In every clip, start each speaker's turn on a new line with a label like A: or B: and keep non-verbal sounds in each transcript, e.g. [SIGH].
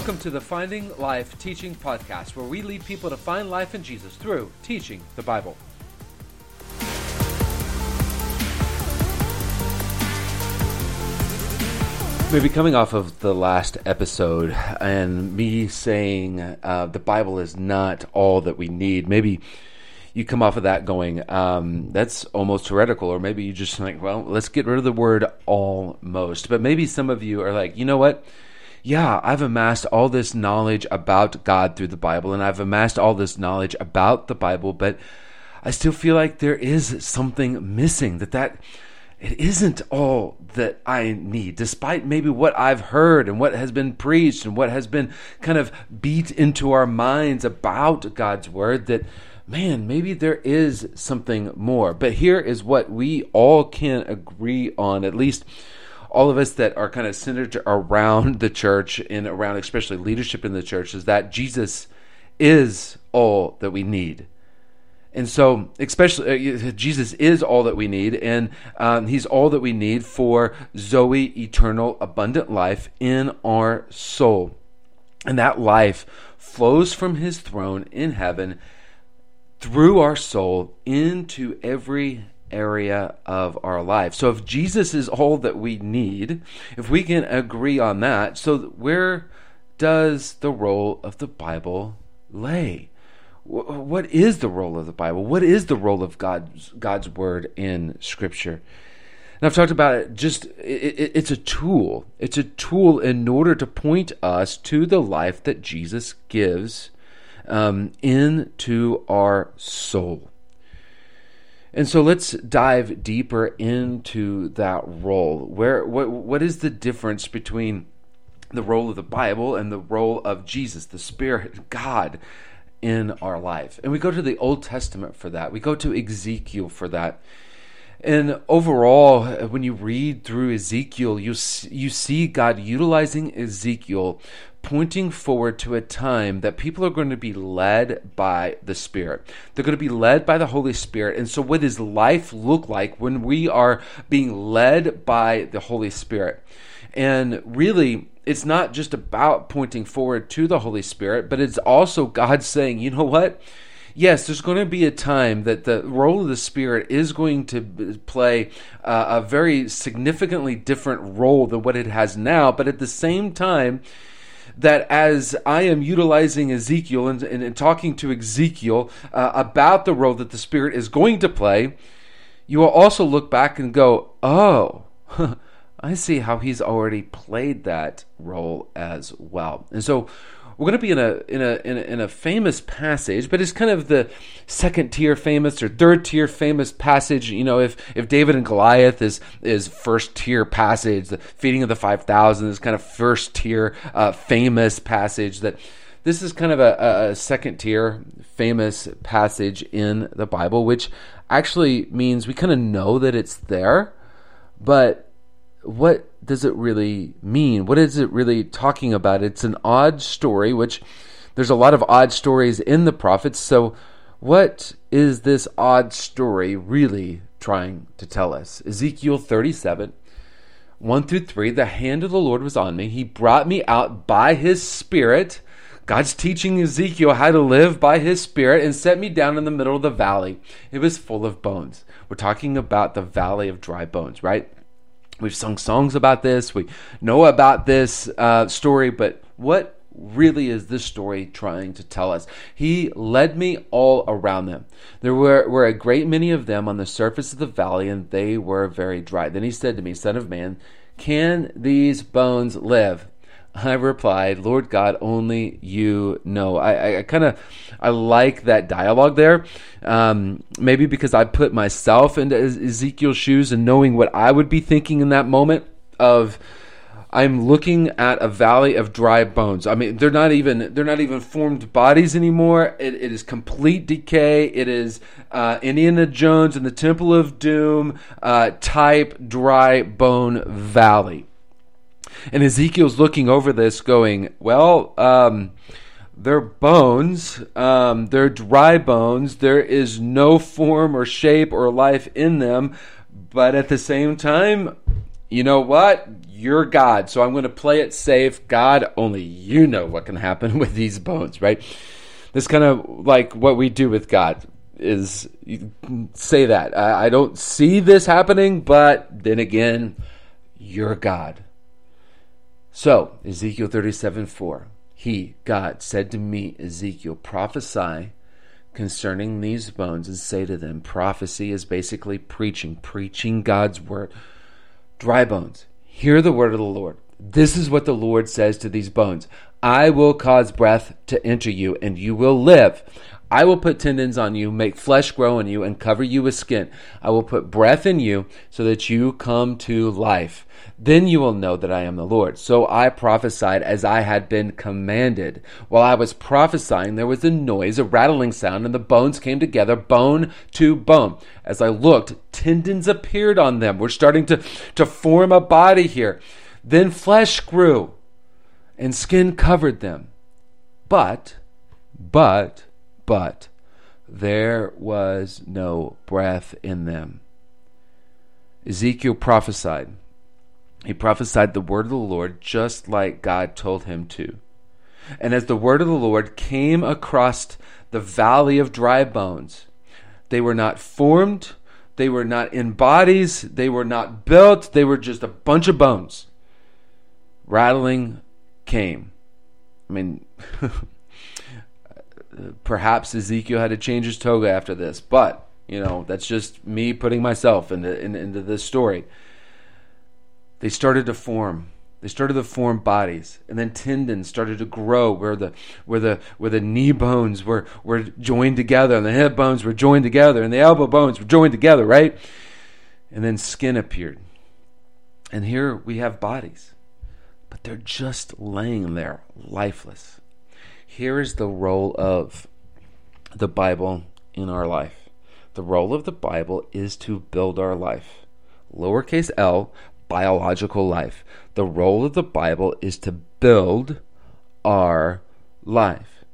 A: Welcome to the Finding Life Teaching Podcast, where we lead people to find life in Jesus through teaching the Bible. Maybe coming off of the last episode and me saying uh, the Bible is not all that we need, maybe you come off of that going, um, that's almost heretical, or maybe you just like, well, let's get rid of the word almost. But maybe some of you are like, you know what? Yeah, I've amassed all this knowledge about God through the Bible, and I've amassed all this knowledge about the Bible, but I still feel like there is something missing. That that it isn't all that I need, despite maybe what I've heard and what has been preached and what has been kind of beat into our minds about God's word. That man, maybe there is something more. But here is what we all can agree on, at least all of us that are kind of centered around the church and around especially leadership in the church is that Jesus is all that we need. And so, especially, uh, Jesus is all that we need, and um, He's all that we need for Zoe, eternal, abundant life in our soul. And that life flows from His throne in heaven through our soul into every area of our life. So if Jesus is all that we need, if we can agree on that, so where does the role of the Bible lay? What is the role of the Bible? What is the role of God's God's word in Scripture? And I've talked about it. Just it, it, it's a tool. It's a tool in order to point us to the life that Jesus gives um, into our soul. And so let's dive deeper into that role. Where what what is the difference between the role of the Bible and the role of Jesus, the Spirit, God in our life? And we go to the Old Testament for that. We go to Ezekiel for that. And overall, when you read through Ezekiel, you you see God utilizing Ezekiel pointing forward to a time that people are going to be led by the Spirit. They're going to be led by the Holy Spirit. And so, what does life look like when we are being led by the Holy Spirit? And really, it's not just about pointing forward to the Holy Spirit, but it's also God saying, you know what? yes, there's going to be a time that the role of the Spirit is going to play a very significantly different role than what it has now. But at the same time, that as I am utilizing Ezekiel and, and, and talking to Ezekiel uh, about the role that the Spirit is going to play, you will also look back and go, oh, [LAUGHS] I see how he's already played that role as well. And so we're going to be in a, in a in a in a famous passage, but it's kind of the second tier famous or third tier famous passage. You know, if if David and Goliath is is first tier passage, the feeding of the five thousand is kind of first tier uh, famous passage. That this is kind of a, a second tier famous passage in the Bible, which actually means we kind of know that it's there, but what does it really mean? What is it really talking about? It's an odd story, which there's a lot of odd stories in the prophets. So, what is this odd story really trying to tell us? Ezekiel 37, 1 through 3 The hand of the Lord was on me. He brought me out by his Spirit. God's teaching Ezekiel how to live by his Spirit and set me down in the middle of the valley. It was full of bones. We're talking about the valley of dry bones, right? We've sung songs about this. We know about this uh, story, but what really is this story trying to tell us? He led me all around them. There were, were a great many of them on the surface of the valley, and they were very dry. Then he said to me, Son of man, can these bones live? I replied, Lord God, only you know. I, I, kind of I like that dialogue there. Um, maybe because I put myself into Ezekiel's shoes and knowing what I would be thinking in that moment of I'm looking at a valley of dry bones. I mean, they're not even they're not even formed bodies anymore. it, it is complete decay. It is uh, Indiana Jones and the Temple of Doom uh, type dry bone valley. And Ezekiel's looking over this, going, Well, um, they're bones, um, they're dry bones. There is no form or shape or life in them. But at the same time, you know what? you're God, so I'm going to play it safe. God, only you know what can happen [LAUGHS] with these bones, right? This kind of like what we do with God is say that. I, I don't see this happening, but then again, you're God. So, Ezekiel 37 4. He, God, said to me, Ezekiel, prophesy concerning these bones and say to them, prophecy is basically preaching, preaching God's word. Dry bones, hear the word of the Lord. This is what the Lord says to these bones I will cause breath to enter you, and you will live. I will put tendons on you, make flesh grow in you, and cover you with skin. I will put breath in you so that you come to life. Then you will know that I am the Lord. So I prophesied as I had been commanded. While I was prophesying, there was a noise, a rattling sound, and the bones came together, bone to bone. As I looked, tendons appeared on them. We're starting to, to form a body here. Then flesh grew, and skin covered them. But, but, but there was no breath in them. Ezekiel prophesied. He prophesied the word of the Lord just like God told him to. And as the word of the Lord came across the valley of dry bones, they were not formed, they were not in bodies, they were not built, they were just a bunch of bones. Rattling came. I mean, [LAUGHS] perhaps Ezekiel had to change his toga after this, but you know that's just me putting myself into in, into this story. They started to form. They started to form bodies, and then tendons started to grow where the where the where the knee bones were were joined together, and the hip bones were joined together, and the elbow bones were joined together, right? And then skin appeared, and here we have bodies, but they're just laying there, lifeless here is the role of the Bible in our life. The role of the Bible is to build our life. Lowercase l, biological life. The role of the Bible is to build our life.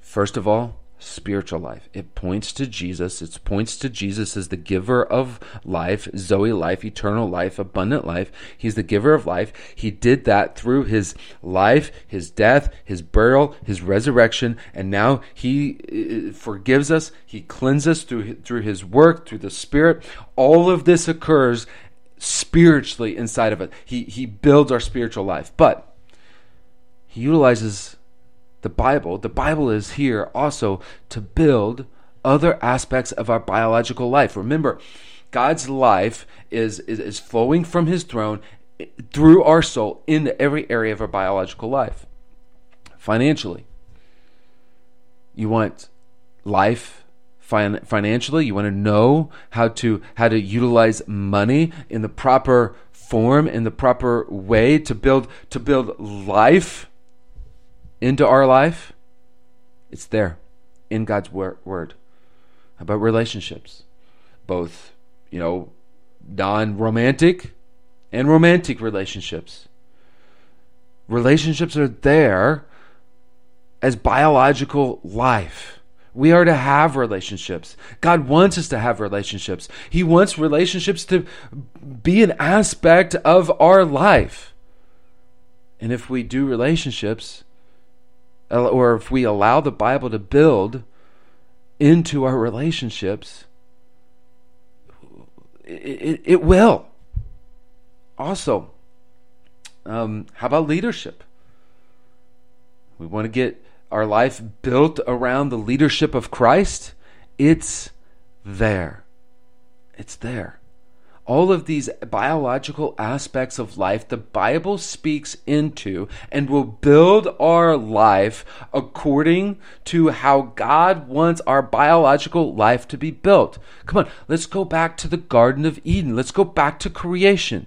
A: First of all, spiritual life. It points to Jesus. It points to Jesus as the giver of life, Zoe life, eternal life, abundant life. He's the giver of life. He did that through his life, his death, his burial, his resurrection, and now he uh, forgives us. He cleanses us through through his work, through the Spirit. All of this occurs spiritually inside of it. He he builds our spiritual life, but he utilizes the Bible, the Bible is here also to build other aspects of our biological life. Remember, God's life is, is, is flowing from his throne eh, through our soul into every area of our biological life. Financially, you want life fin- financially, you want to know how to how to utilize money in the proper form in the proper way to build to build life into our life, it's there in God's word. About relationships? Both, you know, non romantic and romantic relationships. Relationships are there as biological life. We are to have relationships. God wants us to have relationships. He wants relationships to be an aspect of our life. And if we do relationships, or if we allow the Bible to build into our relationships, it, it, will. Also, um, how about leadership? We want to get our life built around the leadership of Christ. It's there. It's there all of these biological aspects of life the Bible speaks into and will build our life according to how God wants our biological life to be built. Come on, let's go back to the Garden of Eden. Let's go back to creation.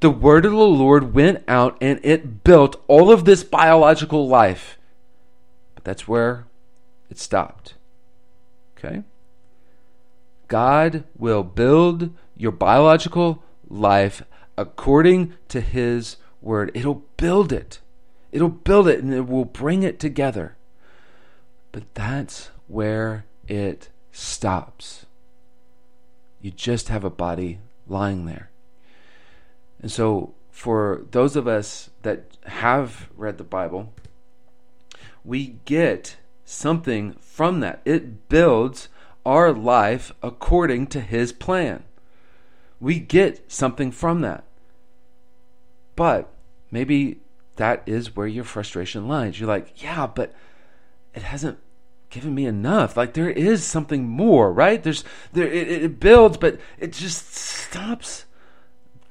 A: The word of the Lord went out and it built all of this biological life. But that's where it stopped. Okay? God will build your biological life according to His Word. It'll build it. It'll build it and it will bring it together. But that's where it stops. You just have a body lying there. And so for those of us that have read the Bible, we get something from that. It builds our life according to His plan. We get something from that. But maybe that is where your frustration lies. You're like, yeah, but it hasn't given me enough. Like there is something more, right? There's there it, it builds, but it just stops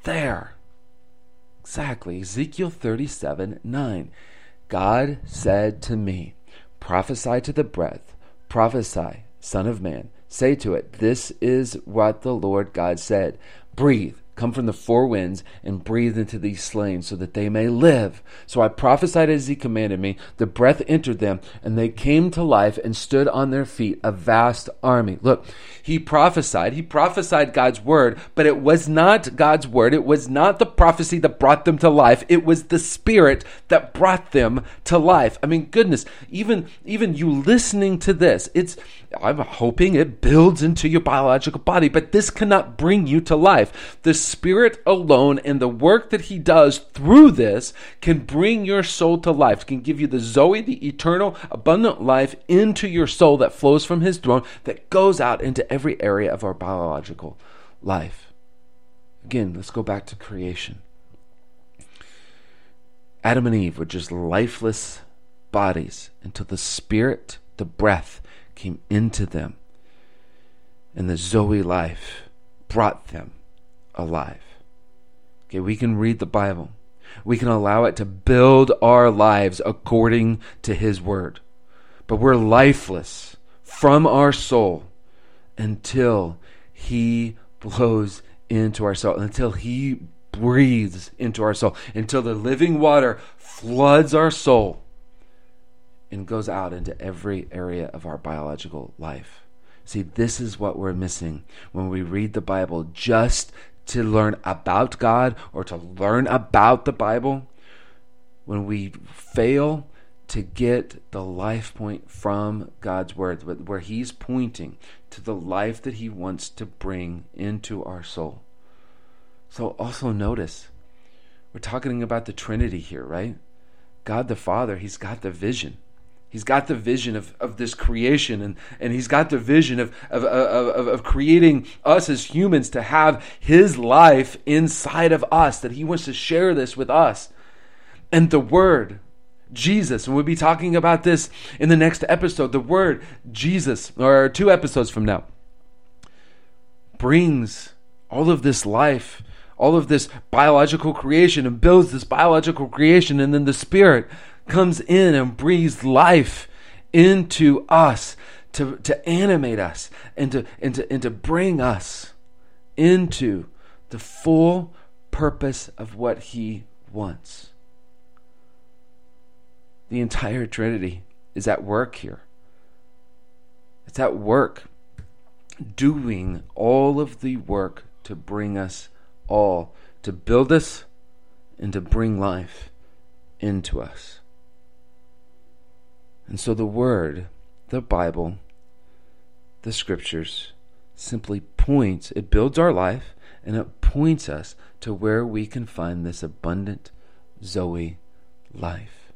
A: there. Exactly. Ezekiel 37 9. God said to me, Prophesy to the breath, prophesy, Son of man. Say to it, This is what the Lord God said. Breathe come from the four winds and breathe into these slain so that they may live. So I prophesied as he commanded me. The breath entered them and they came to life and stood on their feet, a vast army. Look, he prophesied. He prophesied God's word, but it was not God's word. It was not the prophecy that brought them to life. It was the spirit that brought them to life. I mean, goodness, even, even you listening to this, it's, I'm hoping it builds into your biological body, but this cannot bring you to life. The Spirit alone and the work that He does through this can bring your soul to life, can give you the Zoe, the eternal, abundant life into your soul that flows from His throne, that goes out into every area of our biological life. Again, let's go back to creation. Adam and Eve were just lifeless bodies until the Spirit, the breath, came into them, and the Zoe life brought them alive. Okay, we can read the Bible. We can allow it to build our lives according to His Word. But we're lifeless from our soul until He blows into our soul, until He breathes into our soul, until the living water floods our soul and goes out into every area of our biological life. See, this is what we're missing when we read the Bible just to learn about God or to learn about the Bible. When we fail to get the life point from God's Word, where He's pointing to the life that He wants to bring into our soul. So also notice, we're talking about the Trinity here, right? God the Father, He's got the vision. He's got the vision of, of this creation and, and he's got the vision of, of, of, of, creating us as humans to have his life inside of us, that he wants to share this with us. And the Word, Jesus, and we'll be talking about this in the next episode. The Word, Jesus, or two episodes from now, brings all of this life, all of this biological creation, and builds this biological creation, and then the Spirit comes in and breathes life into us to, to animate us and to, and, to, and to bring us into the full purpose of what He wants. The entire Trinity is at work here. It's at work, doing all of the work to bring us all, to build us and to bring life into us. And so the Word, the Bible, the Scriptures simply points, it builds our life and it points us to where we can find this abundant Zoe life.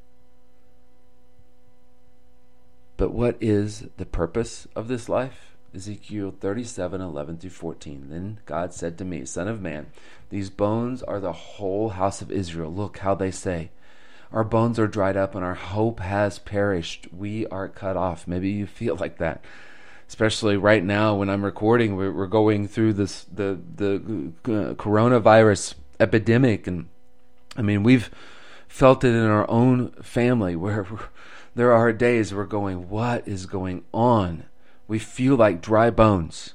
A: But what is the purpose of this life? Ezekiel 37 11 through 14. Then God said to me, Son of man, these bones are the whole house of Israel. Look how they say, our bones are dried up and our hope has perished. We are cut off. Maybe you feel [LAUGHS] like that. Especially right now when I'm recording, we're going through this the the uh, coronavirus epidemic, and I mean we've felt it in our own family where [LAUGHS] there are days we're going, what is going on? We feel like dry bones.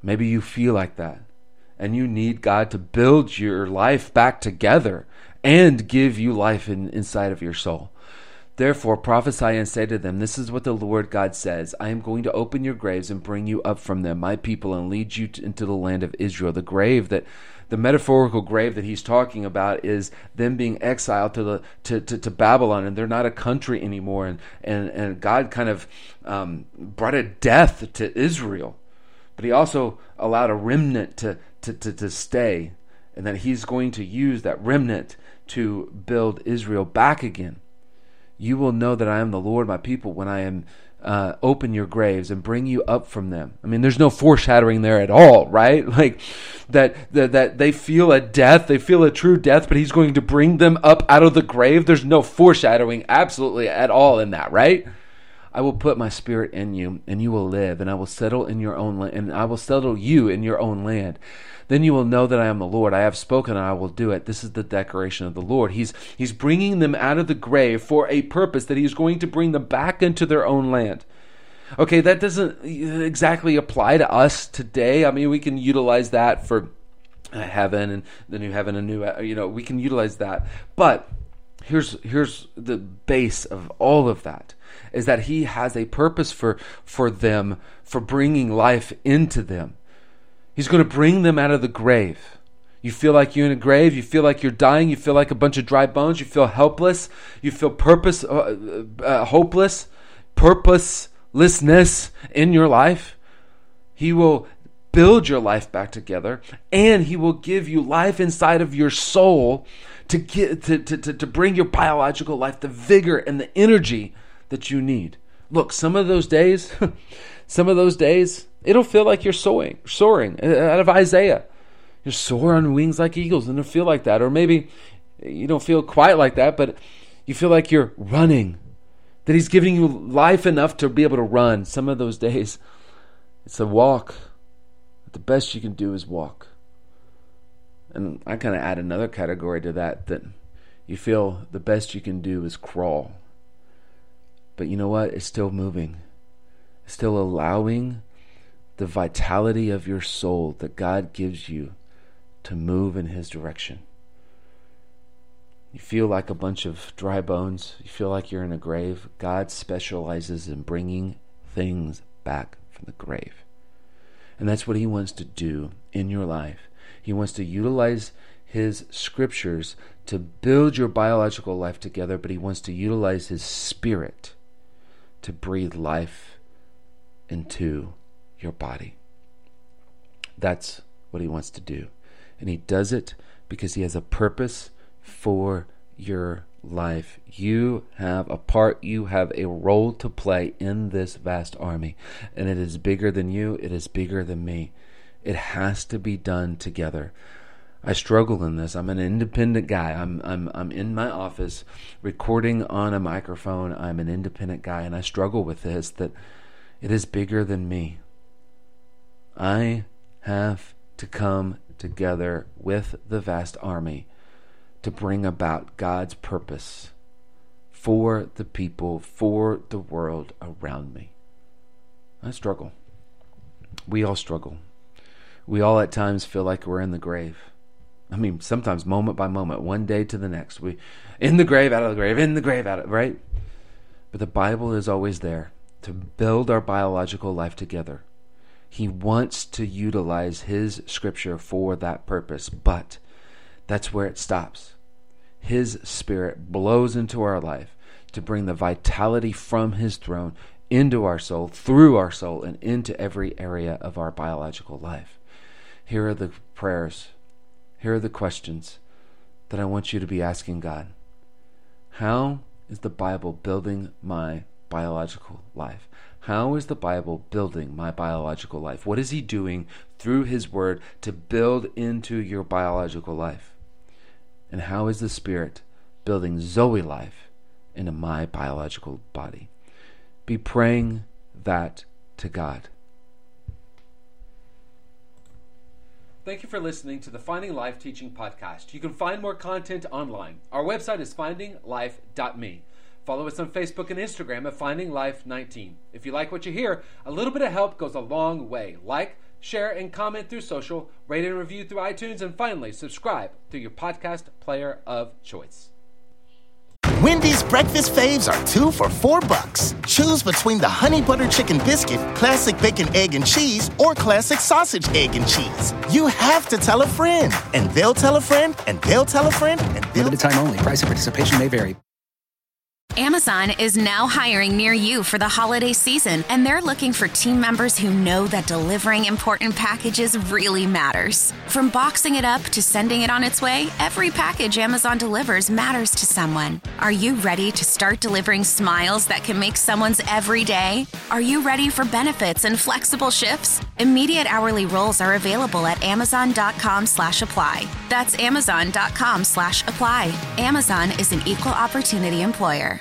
A: Maybe you feel like that, and you need God to build your life back together and give you life in, inside of your soul. Therefore, prophesy and say to them, This is what the Lord God says I am going to open your graves and bring you up from them, my people, and lead you to, into the land of Israel. The grave that, the metaphorical grave that he's talking about is them being exiled to, the, to, to, to Babylon, and they're not a country anymore. And, and, and God kind of um, brought a death to Israel, but he also allowed a remnant to, to, to, to stay and that he's going to use that remnant to build Israel back again. You will know that I am the Lord, my people, when I am uh, open your graves and bring you up from them. I mean, there's no foreshadowing there at all, right? [LAUGHS] Like that, that, that they feel a death, they feel a true death, but he's going to bring them up out of the grave. There's no foreshadowing absolutely at all in that, right? I will put my spirit in you, and you will live, and I will settle in your own land, and I will settle you in your own land. Then you will know that I am the Lord. I have spoken and I will do it. This is the declaration of the Lord. He's, he's bringing them out of the grave for a purpose that he's going to bring them back into their own land. Okay, that doesn't exactly apply to us today. I mean, we can utilize that for uh, heaven and the new heaven and new, uh, you know, we can utilize that. But here's here's the base of all of that is that he has a purpose for for them for bringing life into them He's going to bring them out of the grave. You feel like you're in a grave. You feel like you're dying. You feel like a bunch of dry bones. You feel helpless. You feel purpose, uh, uh, hopeless, purposelessness in your life. He will build your life back together, and He will give you life inside of your soul to get to, to, to, to bring your biological life the vigor and the energy that you need. Look, some of those days, [LAUGHS] some of those days, It'll feel like you're soaring, soaring uh, out of Isaiah. You're soar on wings like eagles, and it'll feel like that. Or maybe you don't feel quite like that, but you feel like you're running. That He's giving you life enough to be able to run. Some of those days, it's a walk. The best you can do is walk. And I kind of add another category to that that you feel the best you can do is crawl. But you know what? It's still moving. Still allowing the vitality of your soul that God gives you to move in His direction. You feel like a bunch of dry bones. You feel like you're in a grave. God specializes in bringing things back from the grave. And that's what He wants to do in your life. He wants to utilize His scriptures to build your biological life together, but He wants to utilize His Spirit to breathe life into your body. That's what he wants to do. And he does it because he has a purpose for your life. You have a part, you have a role to play in this vast army. And it is bigger than you, it is bigger than me. It has to be done together. I struggle in this. I'm an independent guy. I'm I'm I'm in my office recording on a microphone. I'm an independent guy and I struggle with this that it is bigger than me. I have to come together with the vast army to bring about God's purpose for the people, for the world around me. I struggle. We all struggle. We all at times feel like we're in the grave. I mean, sometimes moment by moment, one day to the next, we in the grave, out of the grave, in the grave, out of right. But the Bible is always there to build our biological life together he wants to utilize His scripture for that purpose, but that's where it stops. His Spirit blows into our life to bring the vitality from His throne into our soul, through our soul, and into every area of our biological life. Here are the prayers. Here are the questions that I want you to be asking God. How is the Bible building my biological life? How is the Bible building my biological life? What is He doing through His Word to build into your biological life? And how is the Spirit building Zoe life into my biological body? Be praying that to God.
B: Thank you for listening to the Finding Life Teaching Podcast. You can find more content online. Our website is findinglife.me. Follow us on Facebook and Instagram at Finding Life 19. If you like what you hear, a little bit of help goes a long way. Like, share, and comment through social, rate and review through iTunes, and finally, subscribe through your podcast player of choice.
C: Wendy's breakfast faves are two for four bucks. Choose between the honey butter chicken biscuit, classic bacon, egg, and cheese, or classic sausage, egg, and cheese. You have to tell a friend, and they'll tell a friend, and they'll tell a friend, and they'll
D: Limited time only. Price and participation may vary. Amazon is now hiring near you for the holiday season, and they're looking for team members who know that delivering important packages really matters. From boxing it up to sending it on its way, every package Amazon delivers matters to someone. Are you ready to start delivering smiles that can make someone's every day? Are you ready for benefits and flexible shifts? Immediate hourly roles are available at amazon.com slash apply. That's amazon.com slash apply. Amazon is an equal opportunity employer.